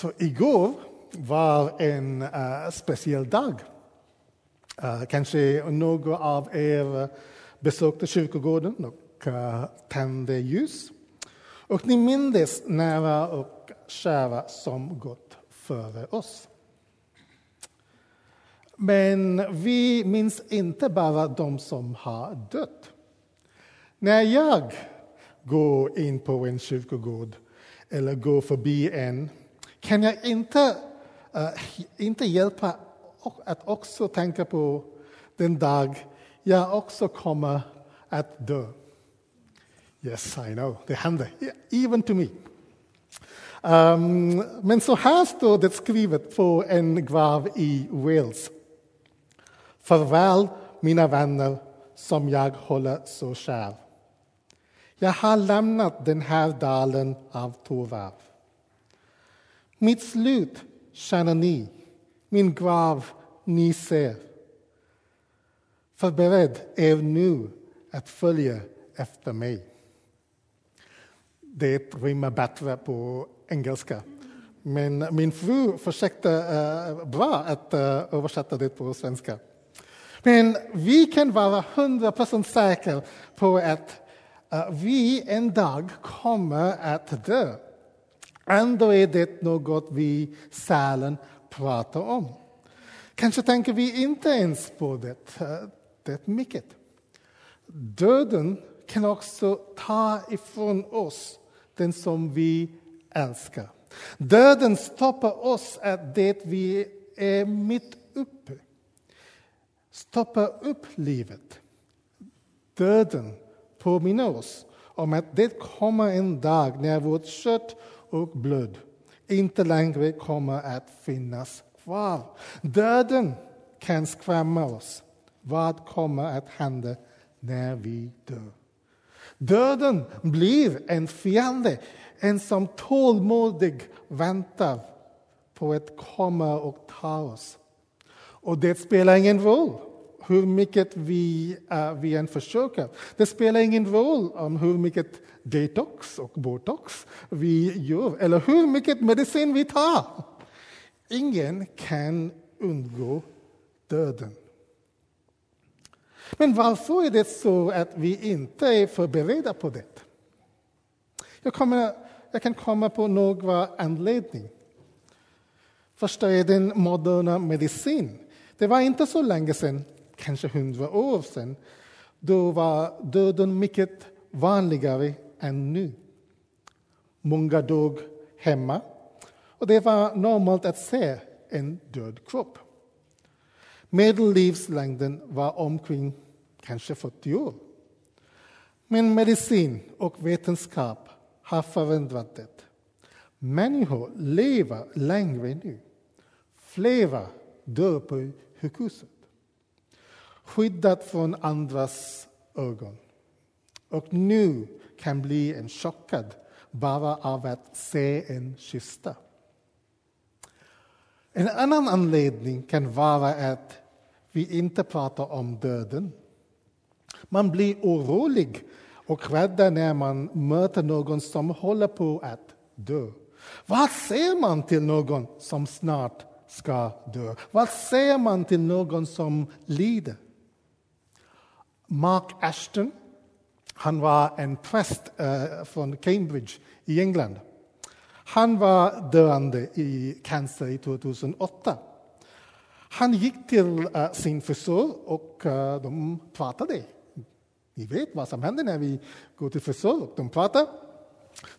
Så igår var en uh, speciell dag. Uh, kanske några av er besökte kyrkogården och uh, tände ljus. Och ni mindes nära och kära som gått före oss. Men vi minns inte bara de som har dött. När jag går in på en kyrkogård eller går förbi en kan jag inte, uh, inte hjälpa att också tänka på den dag jag också kommer att dö. Yes, I know, det händer. Even to me. Um, men så här står det skrivet på en grav i Wales. Farväl, mina vänner, som jag håller så kär. Jag har lämnat den här dalen av tårar. Mitt slut känner ni, min grav ni ser. Förbered er nu att följa efter mig. Det rimmar bättre på engelska. Men min fru försökte uh, bra att uh, översätta det på svenska. Men vi kan vara hundra procent säkra på att uh, vi en dag kommer att dö. Ändå är det något vi sällan pratar om. Kanske tänker vi inte ens på det, det mycket. Döden kan också ta ifrån oss den som vi älskar. Döden stoppar oss att det vi är mitt uppe. Stoppar upp livet. Döden påminner oss om att det kommer en dag när vårt kött och blod inte längre kommer att finnas kvar. Döden kan skrämma oss. Vad kommer att hända när vi dör? Döden blir en fiende, en som tålmodig väntar på att komma och ta oss. Och det spelar ingen roll hur mycket vi, uh, vi än försöker. Det spelar ingen roll om hur mycket detox och botox vi gör eller hur mycket medicin vi tar. Ingen kan undgå döden. Men varför är det så att vi inte är förberedda på det? Jag, kommer, jag kan komma på några anledningar. Första är den moderna medicin. Det var inte så länge sedan, kanske hundra år sedan, då var döden mycket vanligare än nu. Många dog hemma och det var normalt att se en död kropp. Medellivslängden var omkring kanske 40 år. Men medicin och vetenskap har förändrat det. Människor lever längre nu. Flera dör på sjukhuset. Skyddat från andras ögon. Och nu kan bli en chockad bara av att se en kista. En annan anledning kan vara att vi inte pratar om döden. Man blir orolig och rädd när man möter någon som håller på att dö. Vad säger man till någon som snart ska dö? Vad säger man till någon som lider? Mark Ashton, han var en präst uh, från Cambridge i England. Han var döende i cancer i 2008. Han gick till uh, sin frisör och uh, de pratade. Ni vet vad som händer när vi går till frisör och de pratar.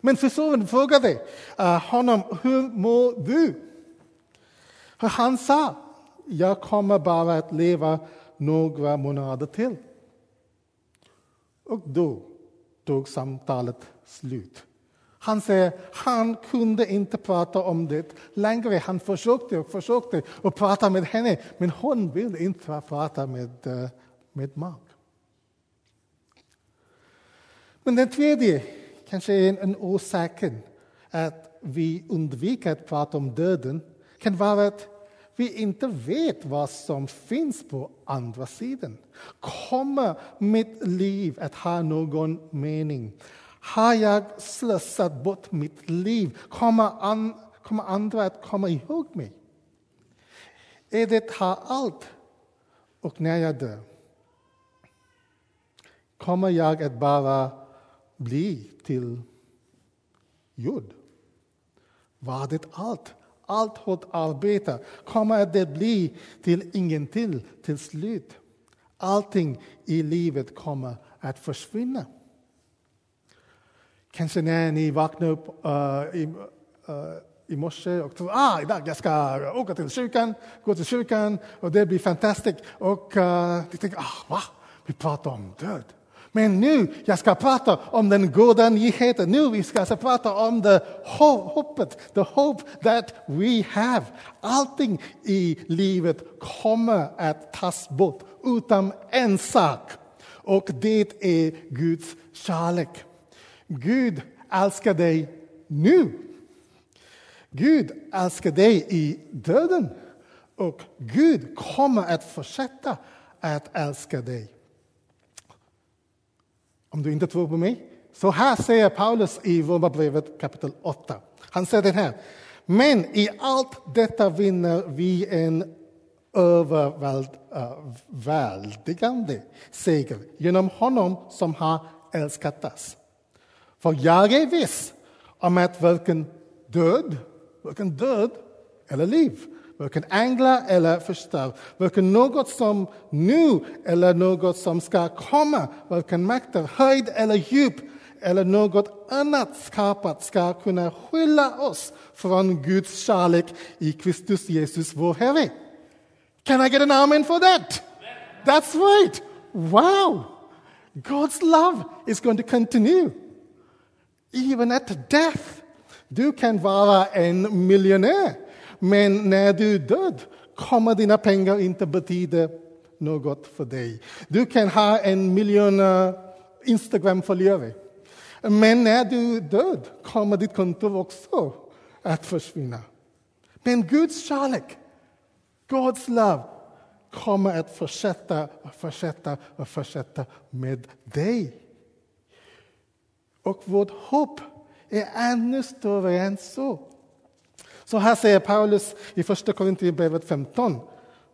Men frisören frågade uh, honom, hur mår du? Och han sa, jag kommer bara att leva några månader till. Och då tog samtalet slut. Han säger han kunde inte prata om det längre. Han försökte och försökte att prata med henne, men hon ville inte prata med, eh, med Mark. Men den tredje, kanske en, en orsak att vi undviker att prata om döden kan vara att vi inte vet vad som finns på andra sidan. Kommer mitt liv att ha någon mening? Har jag slösat bort mitt liv? Kommer, an, kommer andra att komma ihåg mig? Är det här allt och när jag dör? Kommer jag att bara bli till jord? Var det allt? Allt hårt arbete kommer det bli till ingenting till slut. Allting i livet kommer att försvinna. Kanske när ni vaknar upp uh, i, uh, i morse och tror ah, idag jag ska åka till kyrkan, gå till kyrkan och det blir fantastiskt. Och uh, ni tänker, ah, va? Vi pratar om död. Men nu jag ska prata om den goda nyheten. Nu vi ska alltså prata om det hoppet, the hope that we have. Allting i livet kommer att tas bort utom en sak. Och det är Guds kärlek. Gud älskar dig nu. Gud älskar dig i döden. Och Gud kommer att fortsätta att älska dig. Om du inte tror på mig, så här säger Paulus i Romarbrevet kapitel 8. Han säger den här. Men i allt detta vinner vi en överväldigande seger genom honom som har älskat oss. För jag är viss om att varken död, varken död eller liv, varken änglar eller förstår, varken något som nu eller något som ska komma, varken makter, höjd eller djup eller något annat skapat ska kunna skilja oss från Guds kärlek i Kristus Jesus, vår Herre. Can I get an amen for that? That's right. Wow. God's love is going to continue even at death. Du kan vara en miljonär, men när du är död kommer dina pengar inte betyda något för dig. Du kan ha en miljon eh, Instagram-följare, men när du är död kommer ditt konto också att försvinna. Men Guds kärlek, Guds love, kommer att fortsätta och fortsätta och fortsätta med dig. Och vårt hopp är ännu större än så. Så här säger Paulus i Första Korinthierbrevet 15.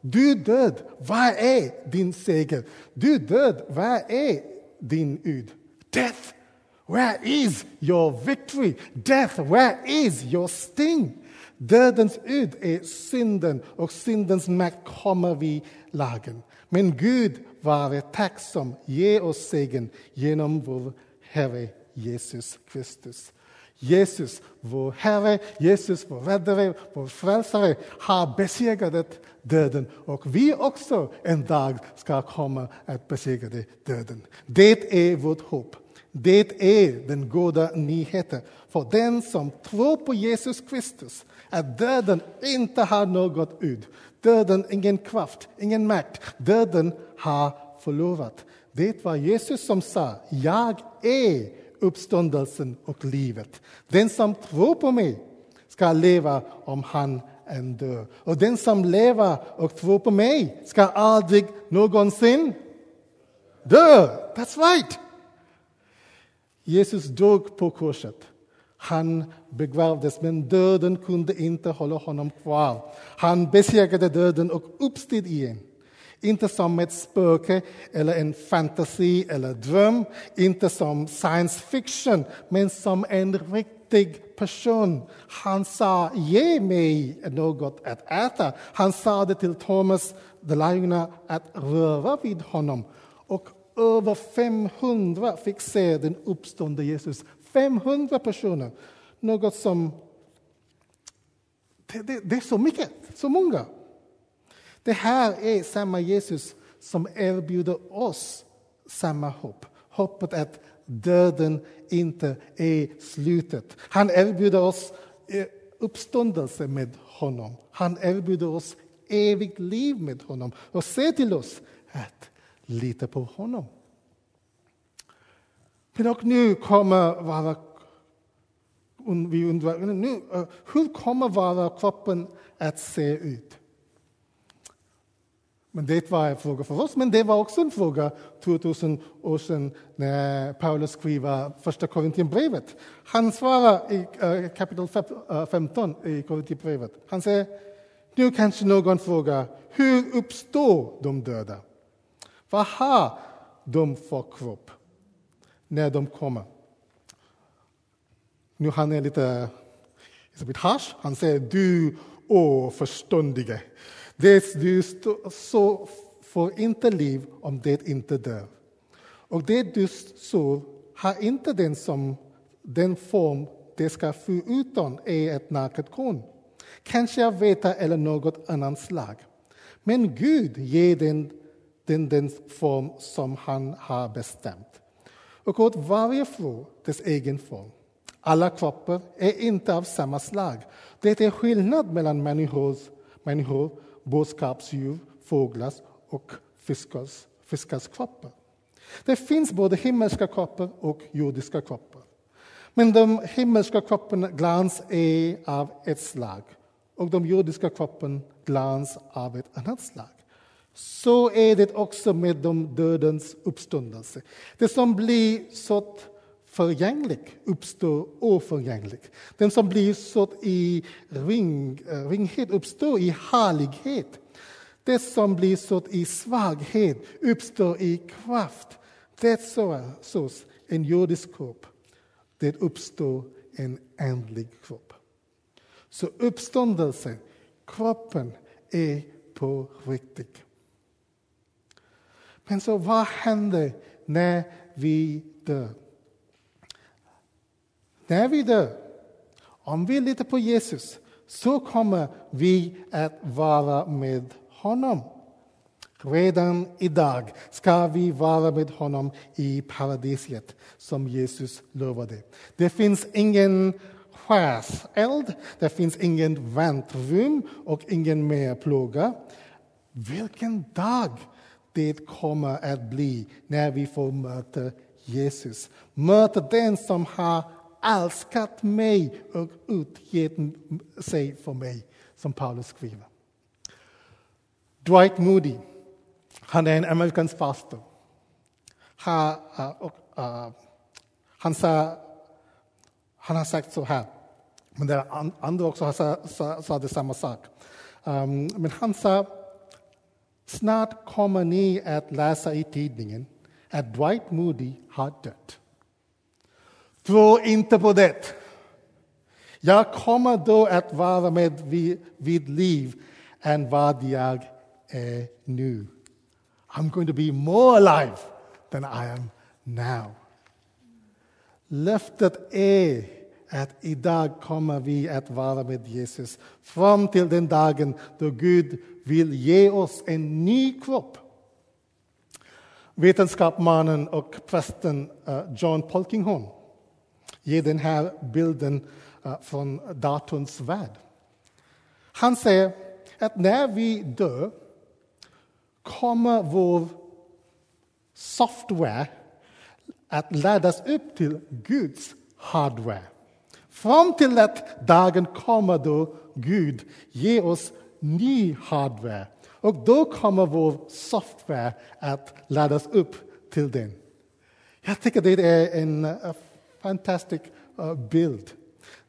Du död, vad är din seger? Du död, vad är din ud? Death, where is your victory? Death, where is your sting? Dödens ud är synden och syndens makt kommer vid lagen. Men Gud vare tacksam, ge oss segern genom vår Herre Jesus Kristus. Jesus, vår Herre, Jesus, vår räddare, vår frälsare, har besegrat döden och vi också en dag ska komma att besegra döden. Det är vårt hopp. Det är den goda nyheten för den som tror på Jesus Kristus att döden inte har något ut. Döden ingen kraft, ingen makt. Döden har förlorat. Det var Jesus som sa, jag är uppståndelsen och livet. Den som tror på mig ska leva om han än dör. Och den som lever och tror på mig ska aldrig någonsin dö. That's right! Jesus dog på korset. Han begravdes, men döden kunde inte hålla honom kvar. Han besegrade döden och uppstod igen. Inte som ett spöke eller en fantasi eller dröm, inte som science fiction, men som en riktig person. Han sa, ge mig något att äta. Han sa det till Thomas, de lärjungarna, att röra vid honom. Och över 500 fick se den uppståndne Jesus. 500 personer. Något som... Det, det, det är så mycket, så många. Det här är samma Jesus som erbjuder oss samma hopp. Hoppet att döden inte är slutet. Han erbjuder oss eh, uppståndelse med honom. Han erbjuder oss evigt liv med honom och säger till oss att lita på honom. Men och nu kommer vara vi undrar nu, eh, hur kommer vara kroppen att se ut? Men det var en fråga för oss, men det var också en fråga 2000 år sedan när Paulus skriver första Korinthierbrevet. Han svarar i eh, kapitel 15 eh, i Korinthierbrevet. Han säger, nu kanske någon frågar, hur uppstår de döda? Vad har de för kropp när de kommer? Nu han är lite, lite harsh. Han säger, du oförståndige förståndige. Det du så får inte liv om det inte dör. Och det du sår har inte den, som, den form det ska få utan är ett naket korn. Kanske av veta eller något annat slag. Men Gud ger den, den den form som han har bestämt. Och åt varje frå dess egen form. Alla kroppar är inte av samma slag. Det är skillnad mellan människor, människor boskapsdjur, fåglars och fiskars, fiskars kroppar. Det finns både himmelska kroppar och jordiska kroppar. Men de himmelska kroppen glans är av ett slag och de jordiska kroppen glans av ett annat slag. Så är det också med de dödens uppståndelse. Det som blir sått förgänglig uppstår oförgänglig. Den som blir sådd i ring, eh, ringhet uppstår i härlighet. Det som blir sådd i svaghet uppstår i kraft. Det sås en jordisk kropp. Det uppstår en ändlig kropp. Så uppståndelsen, kroppen, är på riktigt. Men så vad händer när vi dör? När vi dör, om vi litar på Jesus, så kommer vi att vara med honom. Redan idag ska vi vara med honom i paradiset som Jesus lovade. Det finns ingen skärseld, det finns ingen väntrum och ingen mer plåga. Vilken dag det kommer att bli när vi får möta Jesus. Möta den som har älskat mig och utgett sig för mig, som Paulus skriver. Dwight Moody, han är en amerikansk pastor. Han, eh, och, uh, han, sa, han har sagt så här, men det andra också har sa, sa, sa det samma sak. Um, men han sa, snart kommer ni att läsa i tidningen att Dwight Moody har dött. Tro inte på det. Jag kommer då att vara med vid, vid liv än vad jag är nu. I'm going to be more alive than I am now. Löftet är att idag kommer vi att vara med Jesus fram till den dagen då Gud vill ge oss en ny kropp. Vetenskapsmannen och prästen eh, John Polkinghorne ger den här bilden eh, från datorns värld. Han säger att när vi dör kommer vår software att laddas upp till Guds hardware. Fram till att dagen kommer då Gud ger oss ny hardware. Och då kommer vår software att laddas upp till den. Jag tycker det är en eh, fantastisk uh, bild.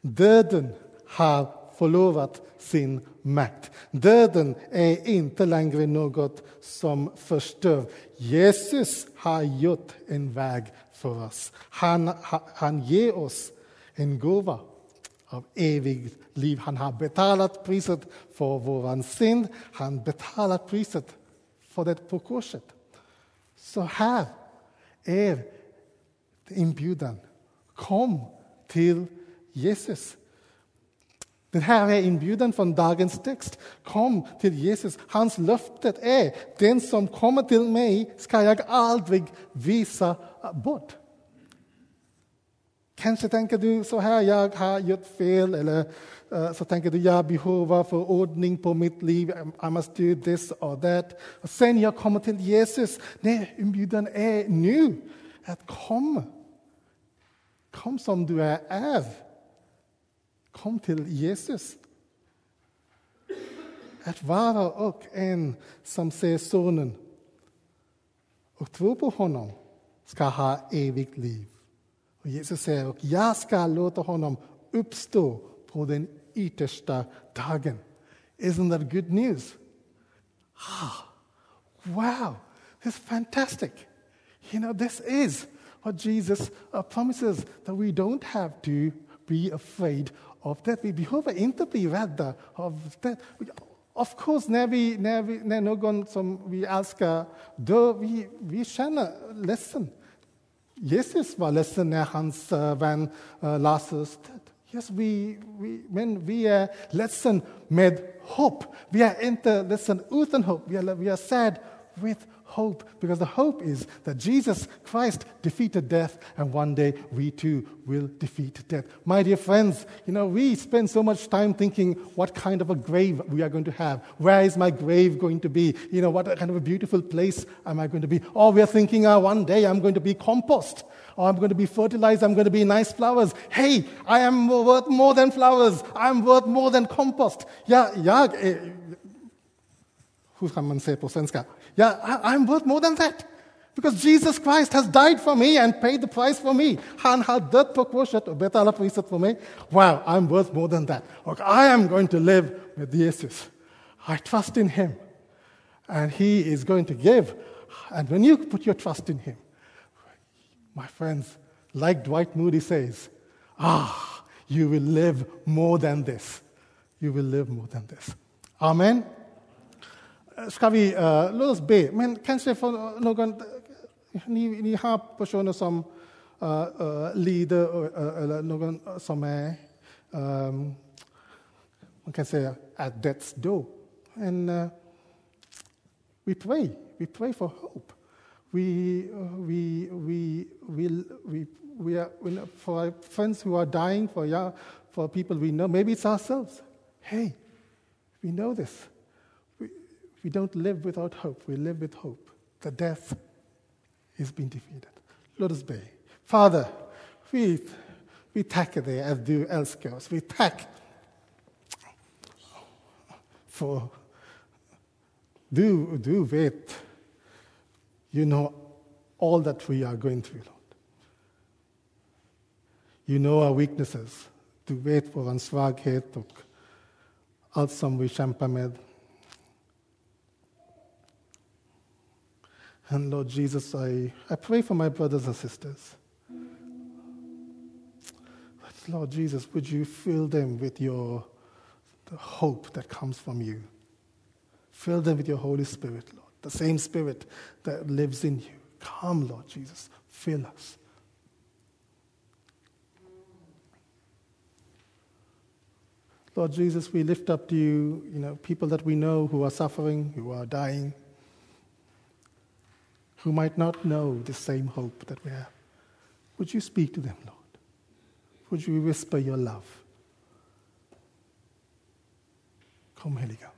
Döden har förlorat sin makt. Döden är inte längre något som förstör. Jesus har gjort en väg för oss. Han, han ger oss en gåva av evigt liv. Han har betalat priset för vår synd. Han betalat priset för det på korset. Så här är inbjudan Kom till Jesus. Det här är inbjudan från dagens text. Kom till Jesus. Hans löfte är den som kommer till mig ska jag aldrig visa bort. Kanske tänker du så här, jag har gjort fel. Eller uh, så tänker du, jag behöver få ordning på mitt liv. I must do this or that. Och sen jag kommer till Jesus. Nej, inbjudan är nu att komma Kom som du är. Kom till Jesus. att var och en som ser Sonen och tror på honom ska ha evigt liv. Och Jesus säger, och jag ska låta honom uppstå på den yttersta dagen. Isn't that good news? Ah, wow, this is fantastic. You know, this is what Jesus uh, promises that we don't have to be afraid of death. Behöver inte bli rädda av död. Of course, när, vi, när, vi, när någon som vi älskar dör, vi, vi känner ledsen. Jesus var ledsen när hans uh, vän uh, Lazarus död. Yes, vi, vi, men vi är ledsen med hopp. Vi är inte ledsen utan hopp. Vi är, vi är sad with hope because the hope is that Jesus Christ defeated death and one day we too will defeat death. My dear friends, you know, we spend so much time thinking what kind of a grave we are going to have. Where is my grave going to be? You know, what kind of a beautiful place am I going to be? Or we are thinking, oh, one day I'm going to be compost. Or I'm going to be fertilized. I'm going to be nice flowers. Hey, I am worth more than flowers. I'm worth more than compost. Ja, jag, eh, hur kan man säga på svenska? Yeah, I, I'm worth more than that. Because Jesus Christ has died for me and paid the price for me. Han har dött på korset och betalat priset för mig. Wow, I'm worth more than that. Och I am going to live with Jesus. I trust in him. And he is going to give. And when you put your trust in him, my friends, like Dwight Moody says, ah, you will live more than this. You will live more than this. Amen. Ska vi, uh, låt oss be, men kanske för någon, ni, ni har personer som uh, uh, lider eller någon som är, um, man kan säga, at death's door. And uh, we pray, we pray for hope. We, we, we, we, we, we are, for our friends who are dying, for, young, for people we know, maybe it's ourselves. Hey, we know this. We don't live without hope. We live with hope. The death is being defeated. Låt oss be. Fader, vi, vi tackar dig att du älskar oss. Vi tackar för du, du vet, you know all that we are going through, Lord. You know our weaknesses. Du vet vår svaghet och allt som vi kämpar med. And Lord Jesus, I, I pray for my brothers and sisters. Lord Jesus, would you fill them with your the hope that comes from you? Fill them with your Holy Spirit, Lord, the same Spirit that lives in you. Come, Lord Jesus, fill us. Lord Jesus, we lift up to you, you know, people that we know who are suffering, who are dying who might not know the same hope that we have. Would you speak to them, Lord? Would you whisper your love? Kom, heliga.